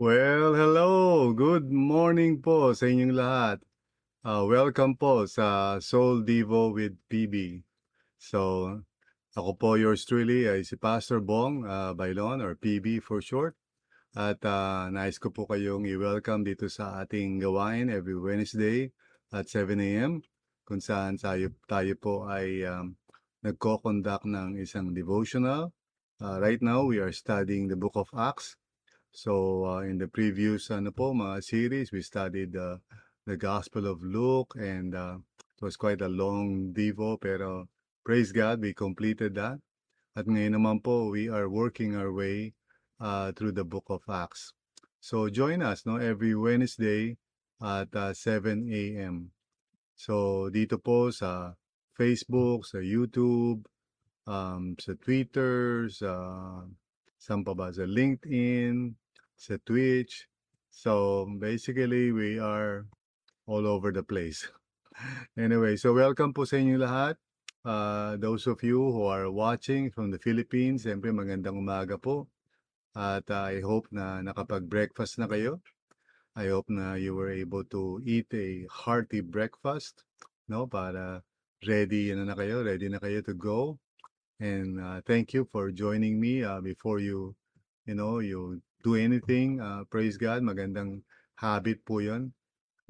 Well, hello! Good morning po sa inyong lahat. Ah, welcome po sa Soul Devo with PB. So, ako po yours truly ay si Pastor Bong ah, Bailon or PB for short. At ah, nais ko po kayong i-welcome dito sa ating gawain every Wednesday at 7 a.m. kung saan tayo, tayo po ay um, nagko-conduct ng isang devotional. Ah, right now, we are studying the book of Acts. So, uh, in the previous ano po, mga series, we studied uh, the Gospel of Luke and uh, it was quite a long devo pero praise God, we completed that. At ngayon naman po, we are working our way uh, through the book of Acts. So, join us no every Wednesday at uh, 7 a.m. So, dito po sa Facebook, sa YouTube, um, sa Twitter, sa? Sa LinkedIn, sa Twitch. So basically, we are all over the place. anyway, so welcome po sa inyo lahat. Uh, those of you who are watching from the Philippines, siyempre magandang umaga po. At uh, I hope na nakapag-breakfast na kayo. I hope na you were able to eat a hearty breakfast, no? Para ready ano na kayo, ready na kayo to go. And uh, thank you for joining me uh, before you, you know, you do anything. Uh, praise God, magandang habit po yon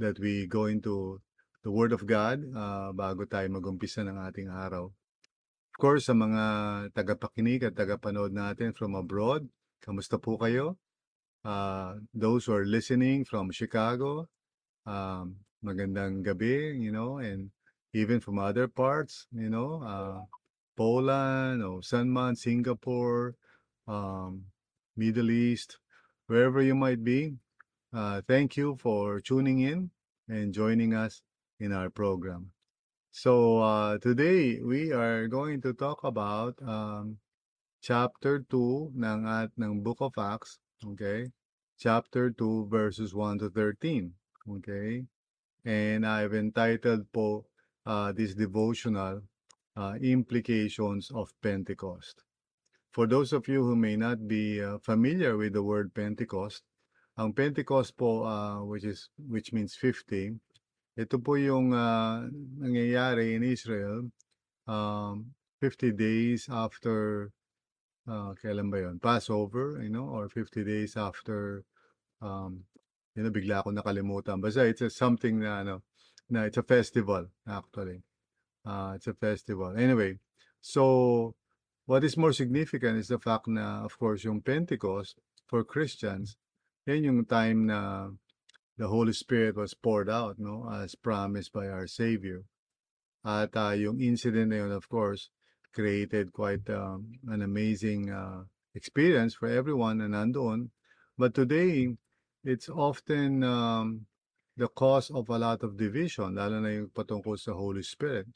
that we go into the Word of God uh, bago tayo magumpisa ng ating araw. Of course, sa mga tagapakinig at tagapanood natin from abroad, kamusta po kayo? Uh, those who are listening from Chicago, um, magandang gabi, you know, and even from other parts, you know, uh, Poland or Sanman, Singapore, um, Middle East, wherever you might be. Uh, thank you for tuning in and joining us in our program. So uh, today we are going to talk about um, chapter 2 ng at ng Book of Acts, okay? Chapter 2 verses 1 to 13, okay? And I've entitled po uh, this devotional uh, implications of Pentecost. For those of you who may not be uh, familiar with the word Pentecost, ang Pentecost po, uh, which is which means 50, ito po yung uh, nangyayari in Israel um, 50 days after uh, kailan ba yon Passover, you know, or 50 days after um, you know, bigla ako nakalimutan. Basta it's a, something na ano, na it's a festival actually. Uh, it's a festival. Anyway, so what is more significant is the fact na, of course, yung Pentecost for Christians, yan yung time na the Holy Spirit was poured out, no, as promised by our Savior. At uh, yung incident na yun, of course, created quite um, an amazing uh, experience for everyone na nandoon. But today, it's often um, the cause of a lot of division, lalo na yung patungkol sa Holy Spirit.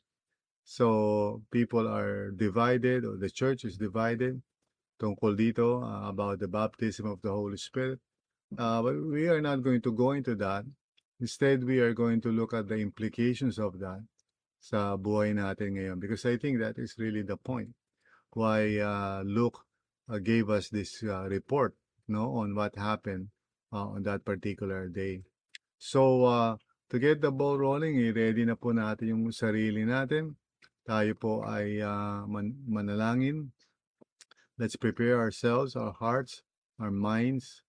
So people are divided or the church is divided tungkol dito uh, about the baptism of the Holy Spirit. Uh, but we are not going to go into that. Instead, we are going to look at the implications of that sa buhay natin ngayon because I think that is really the point why uh, Luke uh, gave us this uh, report no on what happened uh, on that particular day. So uh, to get the ball rolling, i-ready na po natin yung sarili natin tayo po ay uh, man manalangin. Let's prepare ourselves, our hearts, our minds,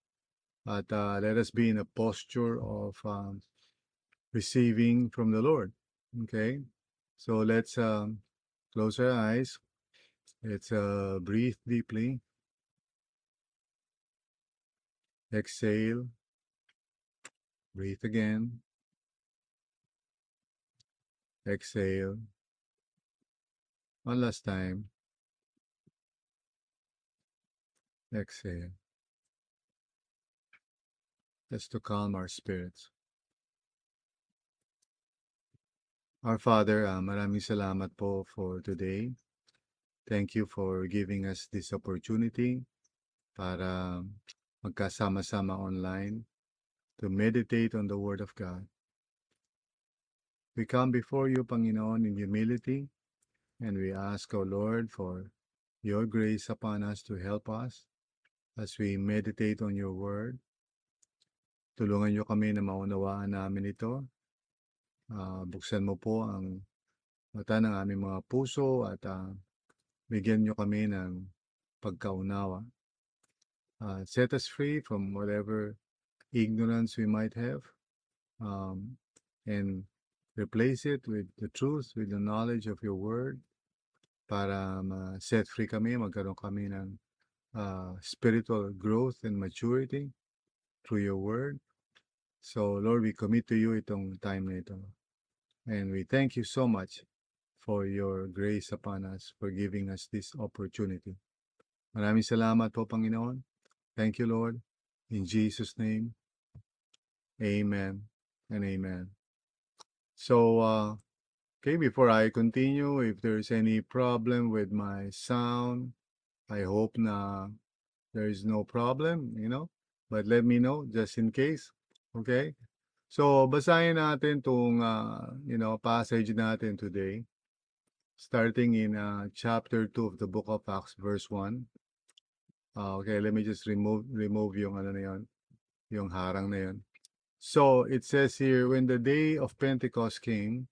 at uh, let us be in a posture of um, receiving from the Lord. Okay, so let's um, close our eyes. Let's uh, breathe deeply. Exhale. Breathe again. Exhale. One last time. Exhale. Just to calm our spirits. Our Father, uh, maraming salamat po for today. Thank you for giving us this opportunity para magkasama-sama online to meditate on the Word of God. We come before you, Panginoon, in humility And we ask, O Lord, for your grace upon us to help us as we meditate on your word. tulungan niyo kami na maunawaan namin ito. Uh, buksan mo po ang mata ng aming mga puso at uh, bigyan niyo kami ng pagkaunawa. Uh, set us free from whatever ignorance we might have um, and replace it with the truth, with the knowledge of your word para ma-set free kami, magkaroon kami ng uh, spiritual growth and maturity through your word. So, Lord, we commit to you itong time na ito. And we thank you so much for your grace upon us, for giving us this opportunity. Maraming salamat po, Panginoon. Thank you, Lord. In Jesus' name, amen and amen. So, uh, okay, before I continue, if there's any problem with my sound, I hope na there is no problem, you know. But let me know just in case. Okay? So, basahin natin itong, uh, you know, passage natin today. Starting in uh, chapter 2 of the book of Acts, verse 1. Uh, okay, let me just remove remove yung ano na yun, yung harang na yun. So, it says here, when the day of Pentecost came,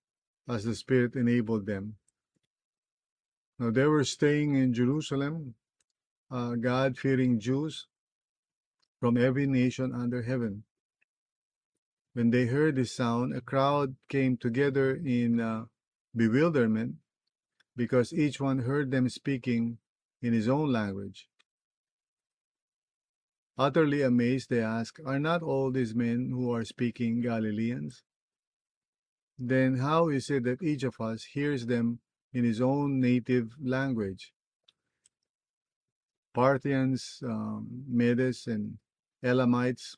as the Spirit enabled them. Now they were staying in Jerusalem uh, God fearing Jews from every nation under heaven. When they heard this sound, a crowd came together in uh, bewilderment because each one heard them speaking in his own language. Utterly amazed, they asked, Are not all these men who are speaking Galileans? Then how is it that each of us hears them in his own native language? Parthians, um, Medes, and Elamites,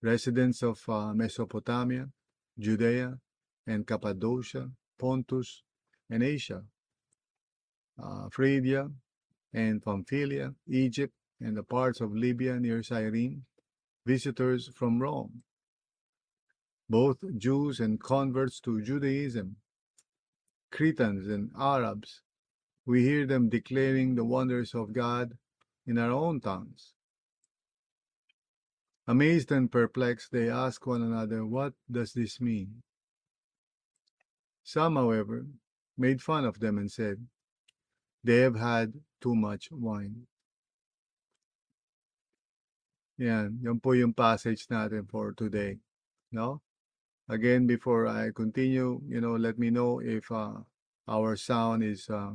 residents of uh, Mesopotamia, Judea, and Cappadocia, Pontus, and Asia, uh, Phrygia, and Pamphylia, Egypt, and the parts of Libya near Cyrene, visitors from Rome, both Jews and converts to Judaism, Cretans and Arabs. We hear them declaring the wonders of God in our own tongues. Amazed and perplexed, they ask one another, What does this mean? Some, however, made fun of them and said, They have had too much wine. Yan, yan po yung passage natin for today. No? Again, before I continue, you know, let me know if uh, our sound is uh,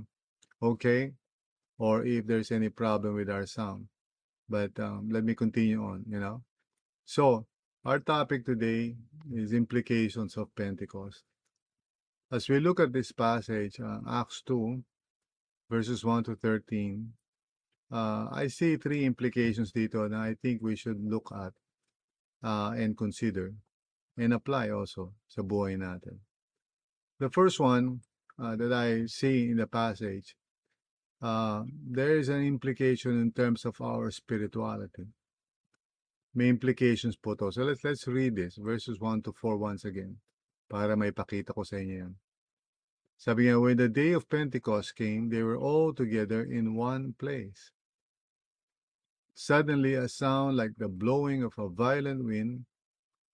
okay or if there's any problem with our sound. But um, let me continue on, you know. So, our topic today is implications of Pentecost. As we look at this passage, uh, Acts 2, verses 1 to 13, uh, I see three implications dito na I think we should look at uh, and consider and apply also sa buhay natin. The first one uh, that I see in the passage uh, there is an implication in terms of our spirituality. May implications po to. So let's, let's read this, verses 1 to 4 once again, para may pakita ko sa inyo yan. Sabi nga, when the day of Pentecost came, they were all together in one place. Suddenly, a sound like the blowing of a violent wind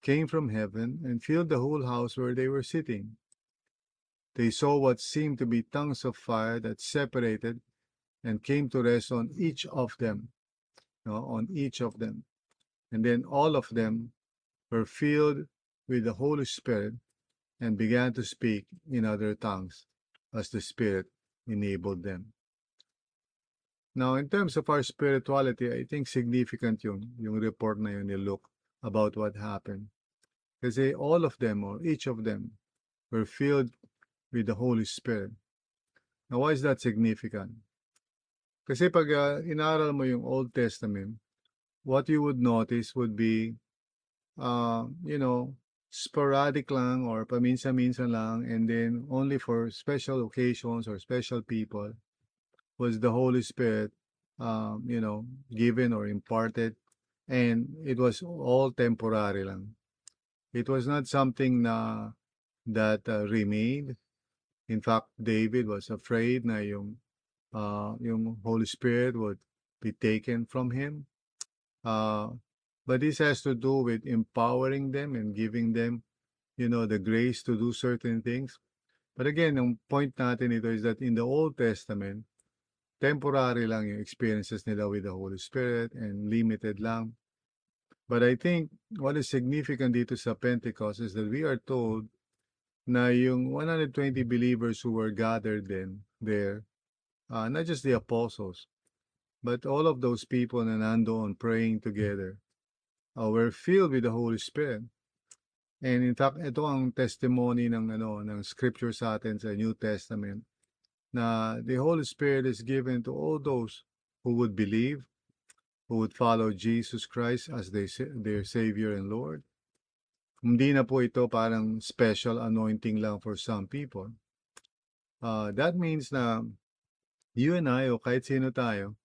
came from heaven and filled the whole house where they were sitting. They saw what seemed to be tongues of fire that separated and came to rest on each of them, you know, on each of them. And then all of them were filled with the Holy Spirit and began to speak in other tongues as the Spirit enabled them. Now, in terms of our spirituality, I think significant yung, yung report na yun ni Luke about what happened. Kasi all of them, or each of them, were filled with the Holy Spirit. Now, why is that significant? Kasi pag uh, inaral mo yung Old Testament, what you would notice would be, uh, you know, sporadic lang or paminsan-minsan lang and then only for special occasions or special people was the Holy Spirit, um, you know, given or imparted. And it was all temporary lang. It was not something na that uh, remained. In fact, David was afraid na yung uh, yung Holy Spirit would be taken from him. Uh, but this has to do with empowering them and giving them, you know, the grace to do certain things. But again, the point natin ito is that in the Old Testament, temporary lang yung experiences nila with the Holy Spirit and limited lang. But I think what is significant dito sa Pentecost is that we are told na yung 120 believers who were gathered then there, uh, not just the apostles, but all of those people na nandoon praying together, uh, were filled with the Holy Spirit. And in fact, ito ang testimony ng ano ng scripture sa atin sa New Testament na the Holy Spirit is given to all those who would believe who would follow Jesus Christ as they, their Savior and Lord. Hindi na po ito parang special anointing lang for some people. Uh, that means na you and I, o kahit sino tayo,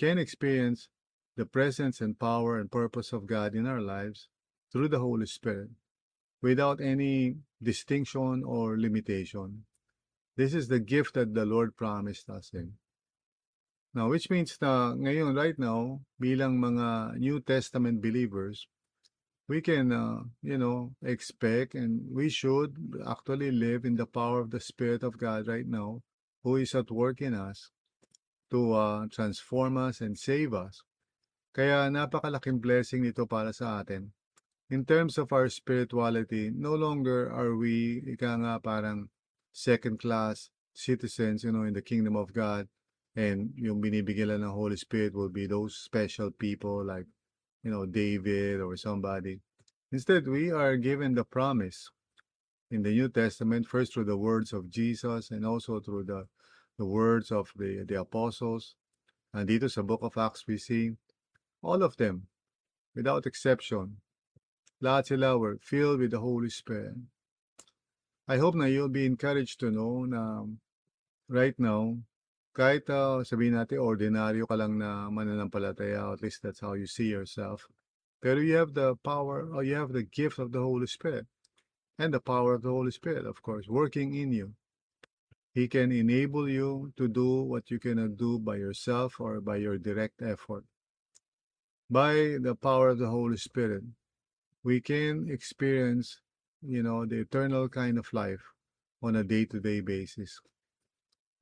can experience the presence and power and purpose of God in our lives through the Holy Spirit without any distinction or limitation. This is the gift that the Lord promised us in. Now, which means na ngayon, right now, bilang mga New Testament believers, we can, uh, you know, expect and we should actually live in the power of the Spirit of God right now, who is at work in us to uh, transform us and save us. Kaya napakalaking blessing nito para sa atin. In terms of our spirituality, no longer are we, ika nga parang second class citizens, you know, in the kingdom of God and yung binibigyan lang ng Holy Spirit will be those special people like, you know, David or somebody. Instead, we are given the promise in the New Testament, first through the words of Jesus and also through the, the words of the, the apostles. And dito sa book of Acts, we see all of them, without exception. Lahat sila were filled with the Holy Spirit. I hope na you'll be encouraged to know na right now, kahit uh, sabihin natin ordinaryo ka lang na mananampalataya, at least that's how you see yourself. Pero you have the power, or you have the gift of the Holy Spirit. And the power of the Holy Spirit, of course, working in you. He can enable you to do what you cannot do by yourself or by your direct effort. By the power of the Holy Spirit, we can experience, you know, the eternal kind of life on a day-to-day basis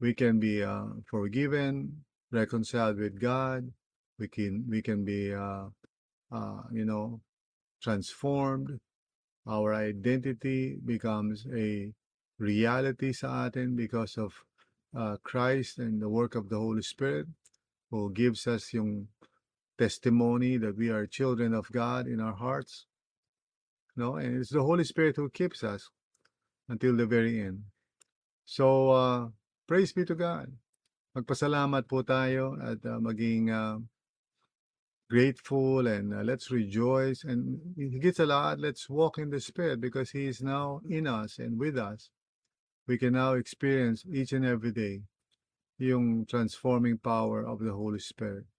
we can be uh, forgiven, reconciled with God. We can we can be uh, uh, you know transformed. Our identity becomes a reality sa atin because of uh, Christ and the work of the Holy Spirit who gives us yung testimony that we are children of God in our hearts. No, and it's the Holy Spirit who keeps us until the very end. So uh, Praise be to God. Magpasalamat po tayo at uh, maging uh, grateful and uh, let's rejoice and higit sa lahat, let's walk in the Spirit because He is now in us and with us. We can now experience each and every day yung transforming power of the Holy Spirit.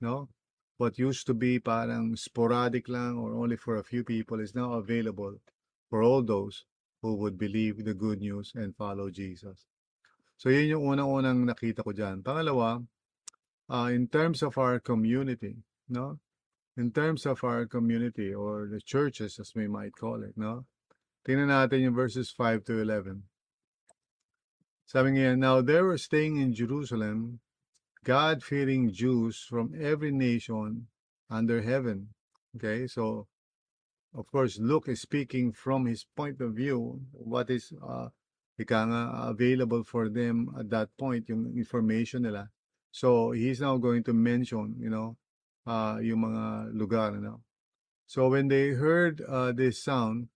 No? What used to be parang sporadic lang or only for a few people is now available for all those who would believe the good news and follow Jesus. So yun yung unang-unang nakita ko dyan. Pangalawa, uh, in terms of our community, no? In terms of our community or the churches as we might call it, no? Tingnan natin yung verses 5 to 11. Sabi nga, Now there were staying in Jerusalem God-fearing Jews from every nation under heaven. Okay, so of course Luke is speaking from his point of view, what is uh, available for them at that point yung information nila. So he's now going to mention, you know, uh, yung mga lugar, know. So when they heard uh, this sound,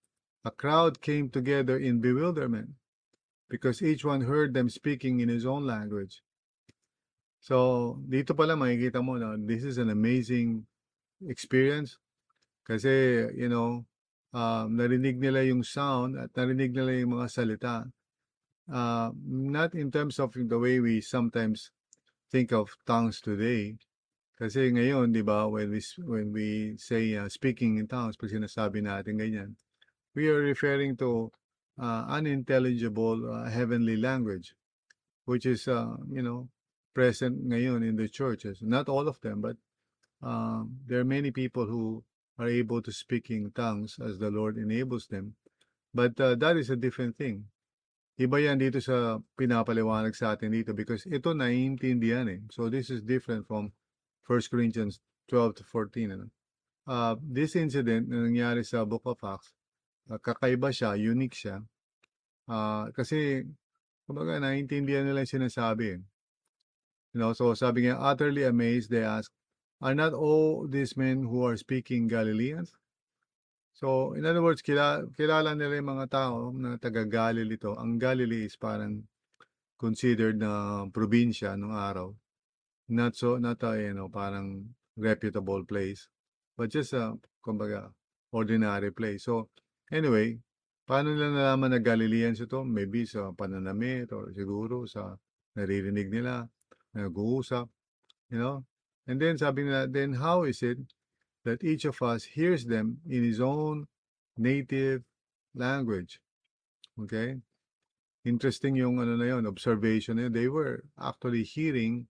a crowd came together in bewilderment because each one heard them speaking in his own language. So dito pala makikita mo na this is an amazing experience kasi, you know, um, narinig nila yung sound at narinig nila yung mga salita. Uh, not in terms of the way we sometimes think of tongues today. Kasi ngayon, di ba, when we, when we say uh, speaking in tongues, pag sinasabi natin ganyan, we are referring to uh, unintelligible uh, heavenly language, which is, uh, you know, present ngayon in the churches. Not all of them, but um, there are many people who are able to speak in tongues as the Lord enables them. But uh, that is a different thing. Iba yan dito sa pinapaliwanag sa atin dito because ito naiintindihan eh. So this is different from 1 Corinthians 12 to 14. Ano? Uh, this incident na nangyari sa Book of Acts, uh, kakaiba siya, unique siya. Uh, kasi, kumbaga, naiintindihan nila yung sinasabi eh. You know, so sabi niya, utterly amazed, they ask, Are not all these men who are speaking Galileans? So, in other words, kilala, kilala nila yung mga tao na taga Galilee ito. Ang Galilee is parang considered na probinsya nung araw. Not so, not a, you know, parang reputable place. But just a, kumbaga, ordinary place. So, anyway, paano nila nalaman na Galileans ito? Maybe sa pananamit or siguro sa naririnig nila, Uh, nag-uusap, you know? And then sabi nila, then how is it that each of us hears them in his own native language? Okay? Interesting yung ano na yun, observation na yun. They were actually hearing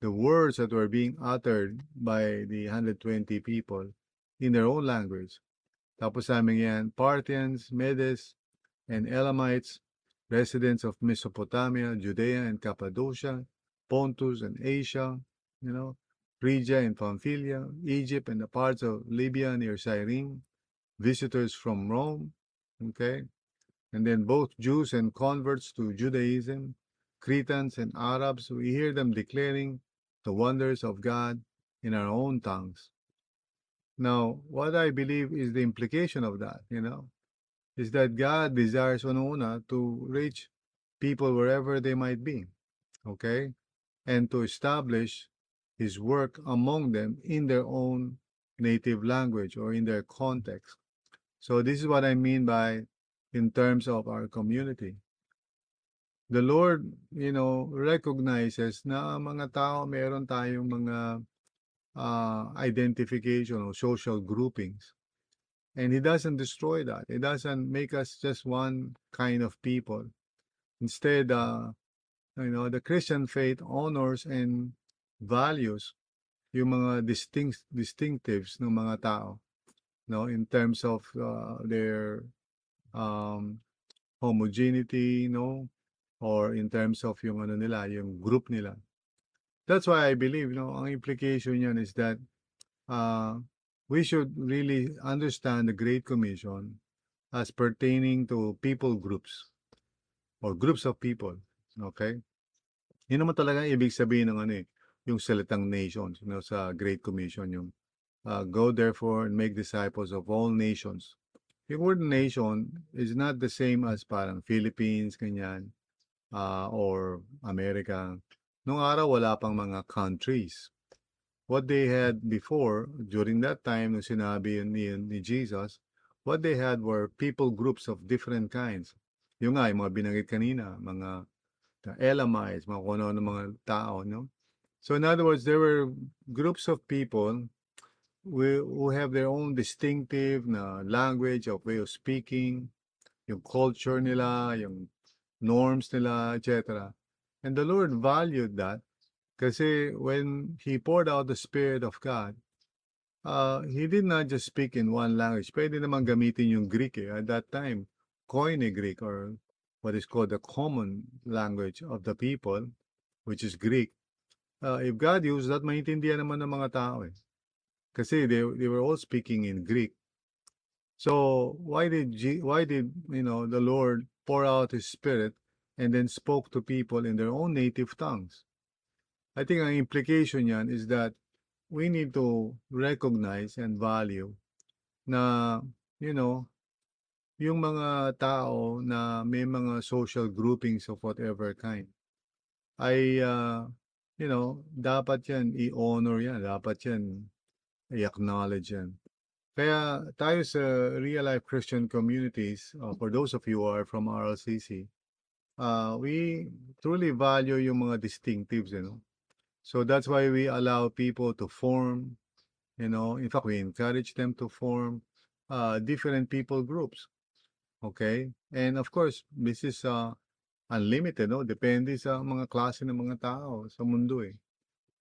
the words that were being uttered by the 120 people in their own language. Tapos sabi yan, Parthians, Medes, and Elamites, residents of Mesopotamia, Judea and Cappadocia, Pontus and Asia, you know, Phrygia and Pamphylia, Egypt and the parts of Libya near Cyrene, visitors from Rome, okay, and then both Jews and converts to Judaism, Cretans and Arabs, we hear them declaring the wonders of God in our own tongues. Now, what I believe is the implication of that, you know, is that God desires una to reach people wherever they might be, okay, and to establish his work among them in their own native language or in their context. So this is what I mean by in terms of our community. The Lord, you know, recognizes na mga tao meron tayong mga uh, identification or social groupings. And He doesn't destroy that. He doesn't make us just one kind of people. Instead, uh, you know, the Christian faith honors and values yung mga distinct distinctives ng mga tao no in terms of uh, their um, homogeneity no or in terms of yung ano nila yung group nila. That's why i believe no ang implication niyan is that uh, we should really understand the great commission as pertaining to people groups or groups of people okay yun naman talaga ibig sabihin ng ano eh yung salitang nations, you know, sa Great Commission, yung uh, go therefore and make disciples of all nations. Yung word nation is not the same as parang Philippines, kanyan, uh, or America. Nung araw, wala pang mga countries. What they had before, during that time, nung sinabi ni, ni Jesus, what they had were people groups of different kinds. Yung nga, yung mga binanggit kanina, mga Elamites, mga kuno ng mga tao, no? So in other words, there were groups of people who have their own distinctive na language of way of speaking, yung culture nila, yung norms nila, etc. And the Lord valued that kasi when He poured out the Spirit of God, uh, He did not just speak in one language. Pwede naman gamitin yung Greek eh. At that time, Koine Greek or what is called the common language of the people, which is Greek. uh, if God used that, maintindihan naman ng mga tao eh. Kasi they, they were all speaking in Greek. So why did G, why did you know the Lord pour out His Spirit and then spoke to people in their own native tongues? I think ang implication yan is that we need to recognize and value na you know yung mga tao na may mga social groupings of whatever kind ay uh, you know, dapat yan, i-honor yan, dapat yan, i-acknowledge yan. Kaya tayo sa real life Christian communities, uh, for those of you who are from RLCC, uh, we truly value yung mga distinctives, you know. So that's why we allow people to form, you know, in fact, we encourage them to form uh, different people groups. Okay? And of course, this is uh, unlimited, no? Depende sa mga klase ng mga tao sa mundo eh.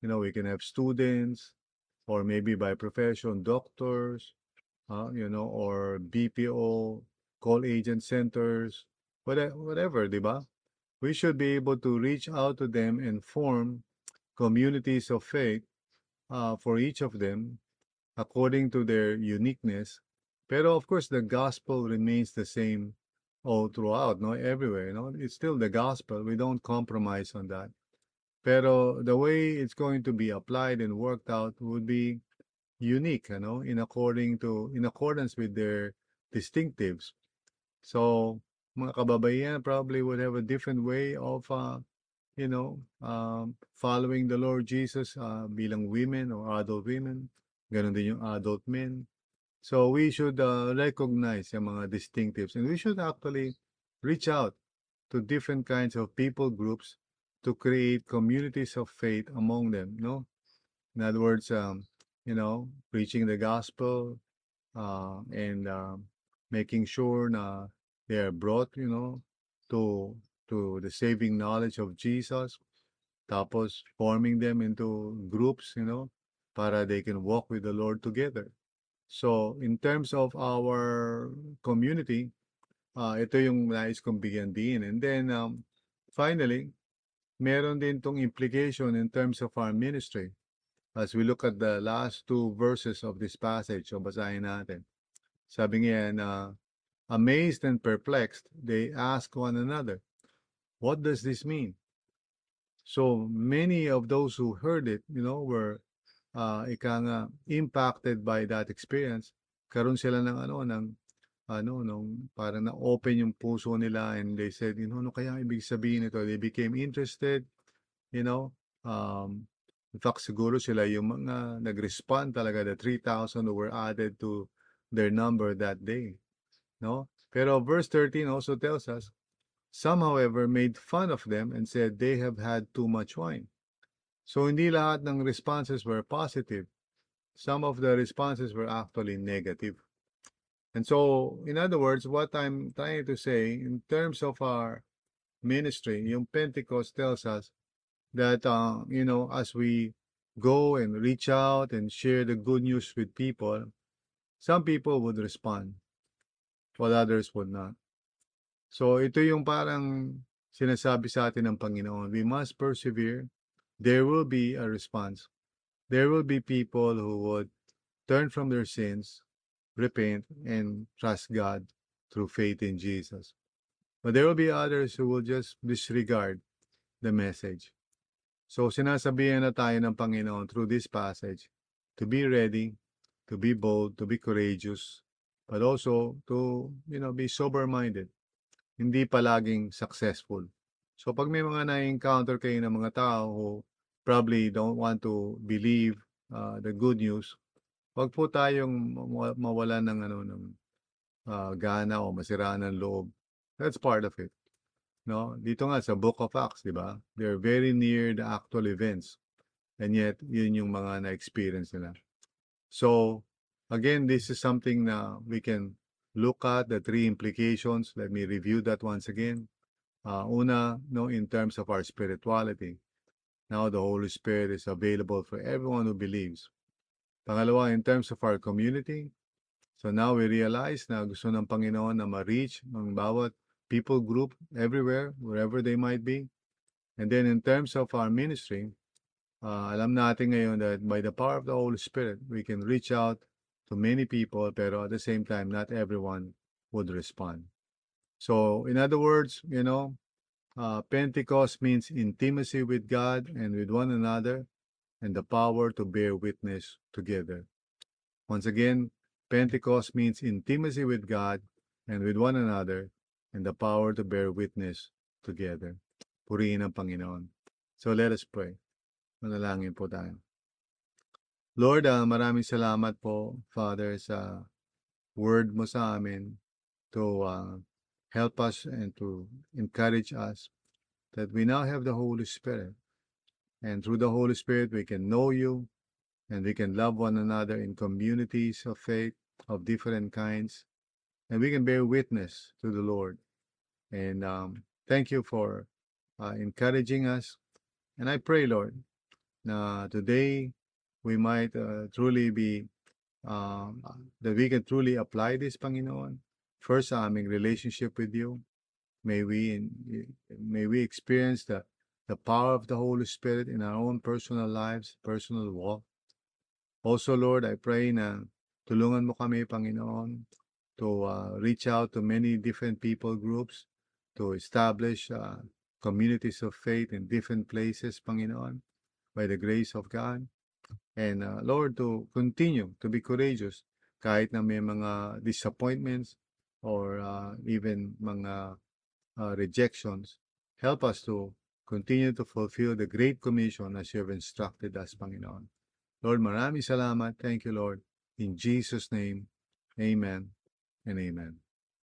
You know, we can have students, or maybe by profession, doctors, uh, you know, or BPO, call agent centers, whatever, whatever, di ba? We should be able to reach out to them and form communities of faith uh, for each of them according to their uniqueness. Pero of course, the gospel remains the same all throughout, no, everywhere. You know, it's still the gospel. We don't compromise on that. Pero the way it's going to be applied and worked out would be unique, you know, in according to in accordance with their distinctives. So, mga kababayan probably would have a different way of uh, you know, um, following the Lord Jesus uh, bilang women or adult women. Ganon din yung adult men. So we should uh, recognize yung mga distinctives and we should actually reach out to different kinds of people groups to create communities of faith among them, no? In other words, um, you know, preaching the gospel uh, and uh, making sure na they are brought, you know, to to the saving knowledge of Jesus. Tapos forming them into groups, you know, para they can walk with the Lord together. So, in terms of our community, uh, ito yung nais kong bigyan din. And then, um, finally, meron din tong implication in terms of our ministry. As we look at the last two verses of this passage, so basahin natin. Sabi niya na, amazed and perplexed, they ask one another, what does this mean? So many of those who heard it, you know, were uh, ika nga, impacted by that experience. Karon sila ng ano, ng ano, nung parang na-open yung puso nila and they said, you know, ano kaya ibig sabihin nito? They became interested, you know. Um, in fact, siguro sila yung mga nag-respond talaga, the 3,000 who were added to their number that day. No? Pero verse 13 also tells us, Some, however, made fun of them and said they have had too much wine. So hindi lahat ng responses were positive. Some of the responses were actually negative. And so, in other words, what I'm trying to say in terms of our ministry, yung Pentecost tells us that, uh, you know, as we go and reach out and share the good news with people, some people would respond, while others would not. So, ito yung parang sinasabi sa atin ng Panginoon. We must persevere. There will be a response. There will be people who would turn from their sins, repent, and trust God through faith in Jesus. But there will be others who will just disregard the message. So, sinasabihan na tayo ng Panginoon through this passage to be ready, to be bold, to be courageous, but also to, you know, be sober-minded hindi palaging successful. So pag may mga na-encounter kayo ng mga tao who probably don't want to believe uh, the good news, wag po tayong mawala ng ano ng uh, gana o masiraan ng loob. That's part of it. No, dito nga sa Book of Acts, 'di ba? They're very near the actual events. And yet, yun yung mga na-experience nila. So, again, this is something na we can look at the three implications. Let me review that once again. Uh, una, no, in terms of our spirituality. Now the Holy Spirit is available for everyone who believes. Pangalawa, in terms of our community. So now we realize na gusto ng Panginoon na ma-reach ng bawat people group everywhere, wherever they might be. And then in terms of our ministry, uh, alam natin ngayon that by the power of the Holy Spirit, we can reach out to many people, pero at the same time, not everyone would respond. So, in other words, you know, uh, Pentecost means intimacy with God and with one another and the power to bear witness together. Once again, Pentecost means intimacy with God and with one another and the power to bear witness together. Purihin ang Panginoon. So let us pray. Manalangin po tayo. Lord, ah, maraming salamat po, Father, sa word mo sa amin to uh, help us and to encourage us that we now have the Holy Spirit. And through the Holy Spirit, we can know you and we can love one another in communities of faith of different kinds. And we can bear witness to the Lord. And um, thank you for uh, encouraging us. And I pray, Lord, na today we might uh, truly be, um, that we can truly apply this, Panginoon. First, sa aming relationship with you. May we, may we experience the, the power of the Holy Spirit in our own personal lives, personal walk. Also, Lord, I pray na tulungan mo kami, Panginoon, to uh, reach out to many different people groups, to establish uh, communities of faith in different places, Panginoon, by the grace of God. And uh, Lord, to continue to be courageous kahit na may mga disappointments or uh, even mga uh, rejections. Help us to continue to fulfill the Great Commission as you have instructed us, Panginoon. Lord, maraming salamat. Thank you, Lord. In Jesus' name, amen and amen.